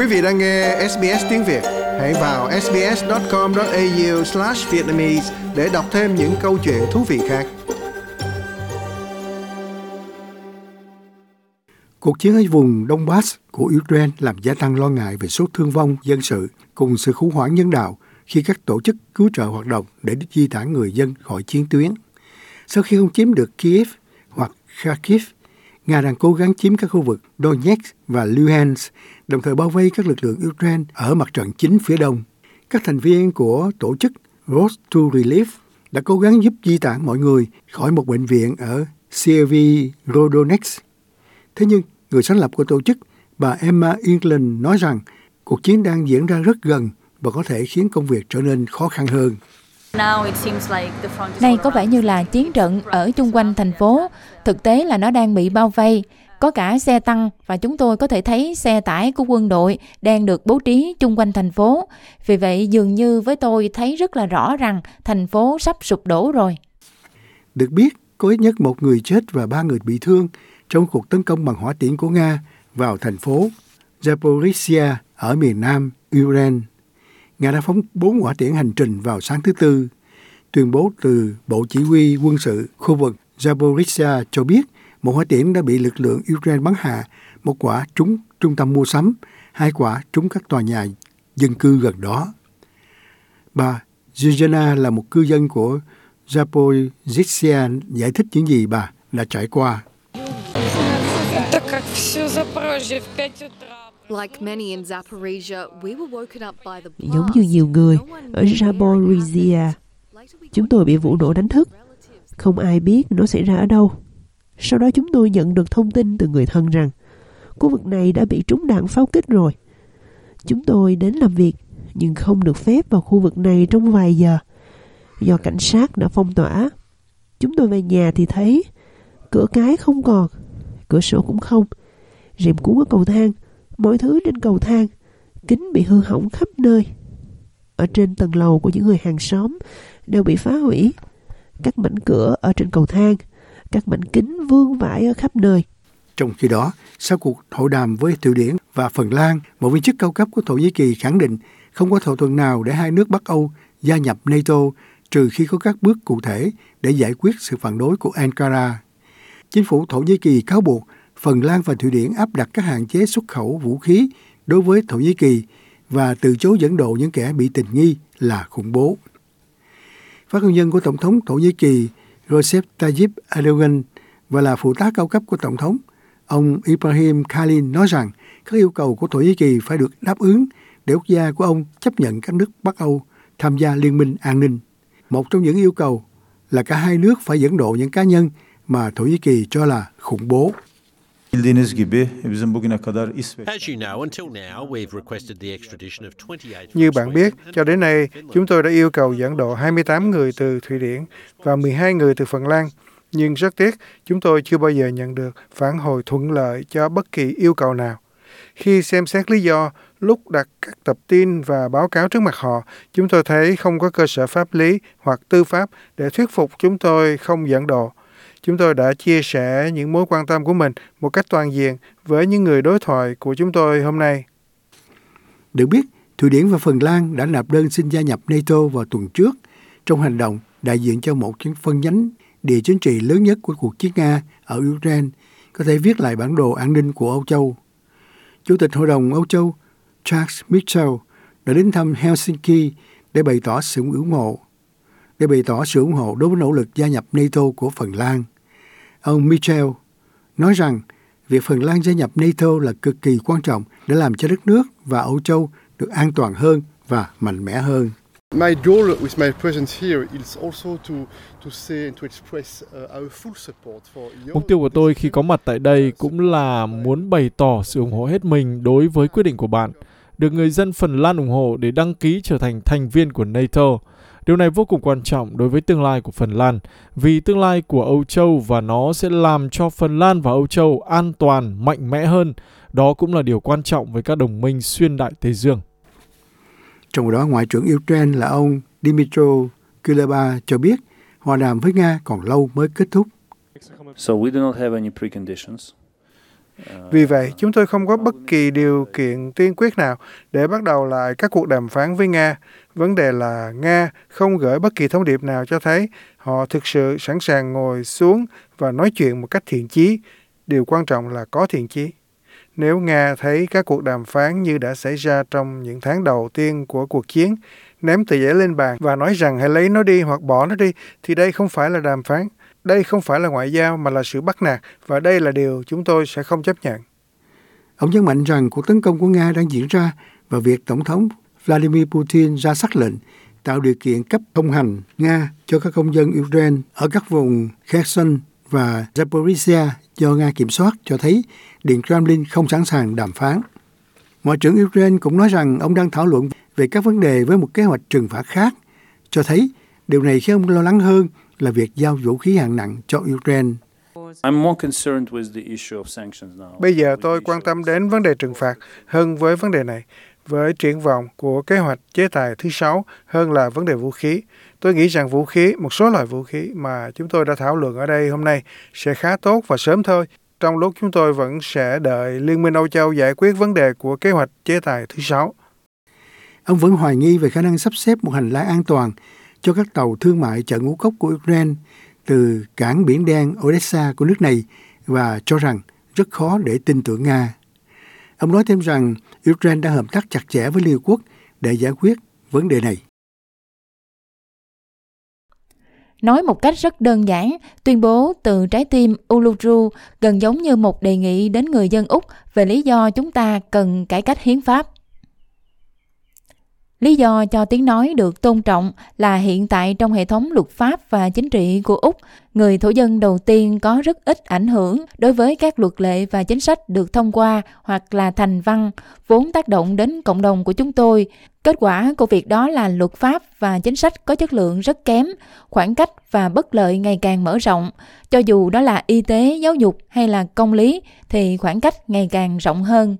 Quý vị đang nghe SBS tiếng Việt, hãy vào sbs.com.au/vietnamese để đọc thêm những câu chuyện thú vị khác. Cuộc chiến ở vùng Donbass của Ukraine làm gia tăng lo ngại về số thương vong dân sự cùng sự khủng hoảng nhân đạo khi các tổ chức cứu trợ hoạt động để di tản người dân khỏi chiến tuyến. Sau khi không chiếm được Kiev hoặc Kharkiv, Nga đang cố gắng chiếm các khu vực Donetsk và Luhansk, đồng thời bao vây các lực lượng Ukraine ở mặt trận chính phía đông. Các thành viên của tổ chức Road to Relief đã cố gắng giúp di tản mọi người khỏi một bệnh viện ở Severodonetsk. Thế nhưng, người sáng lập của tổ chức, bà Emma England nói rằng cuộc chiến đang diễn ra rất gần và có thể khiến công việc trở nên khó khăn hơn. Nay có vẻ như là chiến trận ở chung quanh thành phố, thực tế là nó đang bị bao vây. Có cả xe tăng và chúng tôi có thể thấy xe tải của quân đội đang được bố trí chung quanh thành phố. Vì vậy dường như với tôi thấy rất là rõ rằng thành phố sắp sụp đổ rồi. Được biết, có ít nhất một người chết và ba người bị thương trong cuộc tấn công bằng hỏa tiễn của Nga vào thành phố Zaporizhia ở miền nam Ukraine. Nga đã phóng bốn quả tiễn hành trình vào sáng thứ Tư. Tuyên bố từ Bộ Chỉ huy quân sự khu vực Zaporizhia cho biết một hỏa tiễn đã bị lực lượng Ukraine bắn hạ, một quả trúng trung tâm mua sắm, hai quả trúng các tòa nhà dân cư gần đó. Bà Zuzana là một cư dân của Zaporizhia giải thích những gì bà đã trải qua. Giống như nhiều người ở Zaporizhia, chúng tôi bị vụ nổ đánh thức. Không ai biết nó xảy ra ở đâu. Sau đó chúng tôi nhận được thông tin từ người thân rằng khu vực này đã bị trúng đạn pháo kích rồi. Chúng tôi đến làm việc nhưng không được phép vào khu vực này trong vài giờ do cảnh sát đã phong tỏa. Chúng tôi về nhà thì thấy cửa cái không còn, cửa sổ cũng không, rèm cuốn ở cầu thang, mọi thứ trên cầu thang, kính bị hư hỏng khắp nơi. Ở trên tầng lầu của những người hàng xóm đều bị phá hủy. Các mảnh cửa ở trên cầu thang, các mảnh kính vương vãi ở khắp nơi. Trong khi đó, sau cuộc hội đàm với Thụy Điển và Phần Lan, một viên chức cao cấp của Thổ Nhĩ Kỳ khẳng định không có thỏa thuận nào để hai nước Bắc Âu gia nhập NATO trừ khi có các bước cụ thể để giải quyết sự phản đối của Ankara. Chính phủ Thổ Nhĩ Kỳ cáo buộc Phần Lan và Thụy Điển áp đặt các hạn chế xuất khẩu vũ khí đối với Thổ Nhĩ Kỳ và từ chối dẫn độ những kẻ bị tình nghi là khủng bố. Phát ngôn nhân của Tổng thống Thổ Nhĩ Kỳ Recep Tayyip Erdogan và là phụ tá cao cấp của Tổng thống, ông Ibrahim Kalin nói rằng các yêu cầu của Thổ Nhĩ Kỳ phải được đáp ứng để quốc gia của ông chấp nhận các nước Bắc Âu tham gia Liên minh an ninh. Một trong những yêu cầu là cả hai nước phải dẫn độ những cá nhân mà Thổ Nhĩ Kỳ cho là khủng bố. Như bạn biết, cho đến nay, chúng tôi đã yêu cầu dẫn độ 28 người từ Thụy Điển và 12 người từ Phần Lan. Nhưng rất tiếc, chúng tôi chưa bao giờ nhận được phản hồi thuận lợi cho bất kỳ yêu cầu nào. Khi xem xét lý do, lúc đặt các tập tin và báo cáo trước mặt họ, chúng tôi thấy không có cơ sở pháp lý hoặc tư pháp để thuyết phục chúng tôi không dẫn độ. Chúng tôi đã chia sẻ những mối quan tâm của mình một cách toàn diện với những người đối thoại của chúng tôi hôm nay. Được biết, Thụy Điển và Phần Lan đã nộp đơn xin gia nhập NATO vào tuần trước trong hành động đại diện cho một phân nhánh địa chính trị lớn nhất của cuộc chiến Nga ở Ukraine, có thể viết lại bản đồ an ninh của Âu Châu. Chủ tịch Hội đồng Âu Châu Charles Michel đã đến thăm Helsinki để bày tỏ sự ủng hộ để bày tỏ sự ủng hộ đối với nỗ lực gia nhập NATO của Phần Lan. Ông Michel nói rằng việc Phần Lan gia nhập NATO là cực kỳ quan trọng để làm cho đất nước và Âu Châu được an toàn hơn và mạnh mẽ hơn. My goal with my presence here is also to to say and to express uh, our full support for your Mục tiêu của tôi khi có mặt tại đây cũng là muốn bày tỏ sự ủng hộ hết mình đối với quyết định của bạn, được người dân Phần Lan ủng hộ để đăng ký trở thành thành viên của NATO. Điều này vô cùng quan trọng đối với tương lai của Phần Lan, vì tương lai của Âu Châu và nó sẽ làm cho Phần Lan và Âu Châu an toàn, mạnh mẽ hơn. Đó cũng là điều quan trọng với các đồng minh xuyên đại Tây Dương. Trong đó, Ngoại trưởng Ukraine là ông Dmytro Kuleba cho biết hòa đàm với Nga còn lâu mới kết thúc. So we do not have any preconditions. Vì vậy, chúng tôi không có bất kỳ điều kiện tiên quyết nào để bắt đầu lại các cuộc đàm phán với Nga. Vấn đề là Nga không gửi bất kỳ thông điệp nào cho thấy họ thực sự sẵn sàng ngồi xuống và nói chuyện một cách thiện chí. Điều quan trọng là có thiện chí. Nếu Nga thấy các cuộc đàm phán như đã xảy ra trong những tháng đầu tiên của cuộc chiến, ném tờ giấy lên bàn và nói rằng hãy lấy nó đi hoặc bỏ nó đi, thì đây không phải là đàm phán. Đây không phải là ngoại giao mà là sự bắt nạt và đây là điều chúng tôi sẽ không chấp nhận. Ông nhấn mạnh rằng cuộc tấn công của Nga đang diễn ra và việc Tổng thống Vladimir Putin ra sắc lệnh tạo điều kiện cấp thông hành Nga cho các công dân Ukraine ở các vùng Kherson và Zaporizhia do Nga kiểm soát cho thấy Điện Kremlin không sẵn sàng đàm phán. Ngoại trưởng Ukraine cũng nói rằng ông đang thảo luận về các vấn đề với một kế hoạch trừng phạt khác, cho thấy điều này khiến ông lo lắng hơn là việc giao vũ khí hạng nặng cho Ukraine. Bây giờ tôi quan tâm đến vấn đề trừng phạt hơn với vấn đề này, với triển vọng của kế hoạch chế tài thứ sáu hơn là vấn đề vũ khí. Tôi nghĩ rằng vũ khí, một số loại vũ khí mà chúng tôi đã thảo luận ở đây hôm nay sẽ khá tốt và sớm thôi, trong lúc chúng tôi vẫn sẽ đợi Liên minh Âu Châu giải quyết vấn đề của kế hoạch chế tài thứ sáu. Ông vẫn hoài nghi về khả năng sắp xếp một hành lang an toàn cho các tàu thương mại chở ngũ cốc của Ukraine từ cảng biển đen Odessa của nước này và cho rằng rất khó để tin tưởng Nga. Ông nói thêm rằng Ukraine đang hợp tác chặt chẽ với Liên Hợp Quốc để giải quyết vấn đề này. Nói một cách rất đơn giản, tuyên bố từ trái tim Uluru gần giống như một đề nghị đến người dân Úc về lý do chúng ta cần cải cách hiến pháp. Lý do cho tiếng nói được tôn trọng là hiện tại trong hệ thống luật pháp và chính trị của Úc, người thổ dân đầu tiên có rất ít ảnh hưởng đối với các luật lệ và chính sách được thông qua hoặc là thành văn, vốn tác động đến cộng đồng của chúng tôi. Kết quả của việc đó là luật pháp và chính sách có chất lượng rất kém, khoảng cách và bất lợi ngày càng mở rộng. Cho dù đó là y tế, giáo dục hay là công lý thì khoảng cách ngày càng rộng hơn.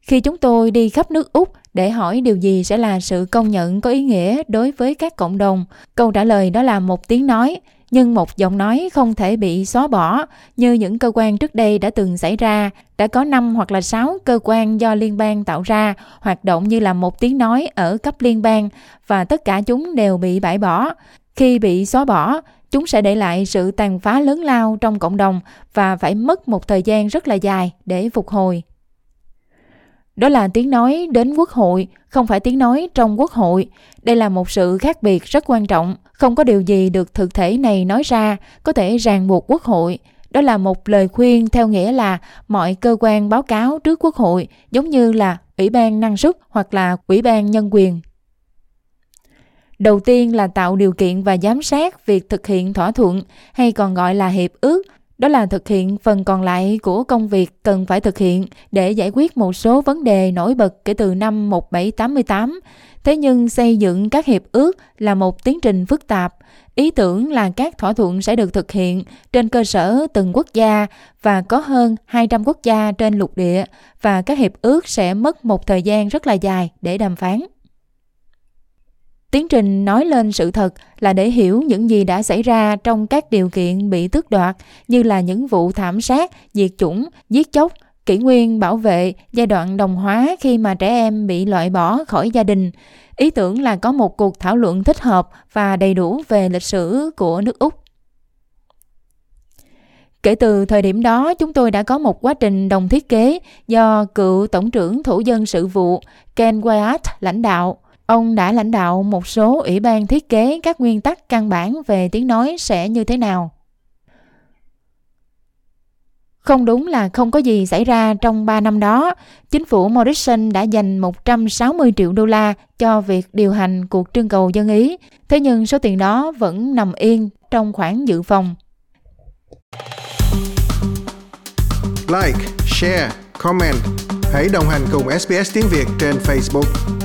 Khi chúng tôi đi khắp nước Úc để hỏi điều gì sẽ là sự công nhận có ý nghĩa đối với các cộng đồng, câu trả lời đó là một tiếng nói, nhưng một giọng nói không thể bị xóa bỏ như những cơ quan trước đây đã từng xảy ra. Đã có 5 hoặc là 6 cơ quan do liên bang tạo ra hoạt động như là một tiếng nói ở cấp liên bang và tất cả chúng đều bị bãi bỏ. Khi bị xóa bỏ, chúng sẽ để lại sự tàn phá lớn lao trong cộng đồng và phải mất một thời gian rất là dài để phục hồi. Đó là tiếng nói đến quốc hội, không phải tiếng nói trong quốc hội. Đây là một sự khác biệt rất quan trọng. Không có điều gì được thực thể này nói ra có thể ràng buộc quốc hội. Đó là một lời khuyên theo nghĩa là mọi cơ quan báo cáo trước quốc hội giống như là Ủy ban năng suất hoặc là Ủy ban nhân quyền. Đầu tiên là tạo điều kiện và giám sát việc thực hiện thỏa thuận hay còn gọi là hiệp ước đó là thực hiện phần còn lại của công việc cần phải thực hiện để giải quyết một số vấn đề nổi bật kể từ năm 1788. Thế nhưng xây dựng các hiệp ước là một tiến trình phức tạp. Ý tưởng là các thỏa thuận sẽ được thực hiện trên cơ sở từng quốc gia và có hơn 200 quốc gia trên lục địa, và các hiệp ước sẽ mất một thời gian rất là dài để đàm phán. Tiến trình nói lên sự thật là để hiểu những gì đã xảy ra trong các điều kiện bị tước đoạt như là những vụ thảm sát, diệt chủng, giết chóc, kỷ nguyên bảo vệ, giai đoạn đồng hóa khi mà trẻ em bị loại bỏ khỏi gia đình. Ý tưởng là có một cuộc thảo luận thích hợp và đầy đủ về lịch sử của nước Úc. Kể từ thời điểm đó, chúng tôi đã có một quá trình đồng thiết kế do cựu Tổng trưởng Thủ dân sự vụ Ken Wyatt lãnh đạo. Ông đã lãnh đạo một số ủy ban thiết kế các nguyên tắc căn bản về tiếng nói sẽ như thế nào. Không đúng là không có gì xảy ra trong 3 năm đó. Chính phủ Morrison đã dành 160 triệu đô la cho việc điều hành cuộc trưng cầu dân Ý. Thế nhưng số tiền đó vẫn nằm yên trong khoản dự phòng. Like, share, comment. Hãy đồng hành cùng SBS tiếng Việt trên Facebook.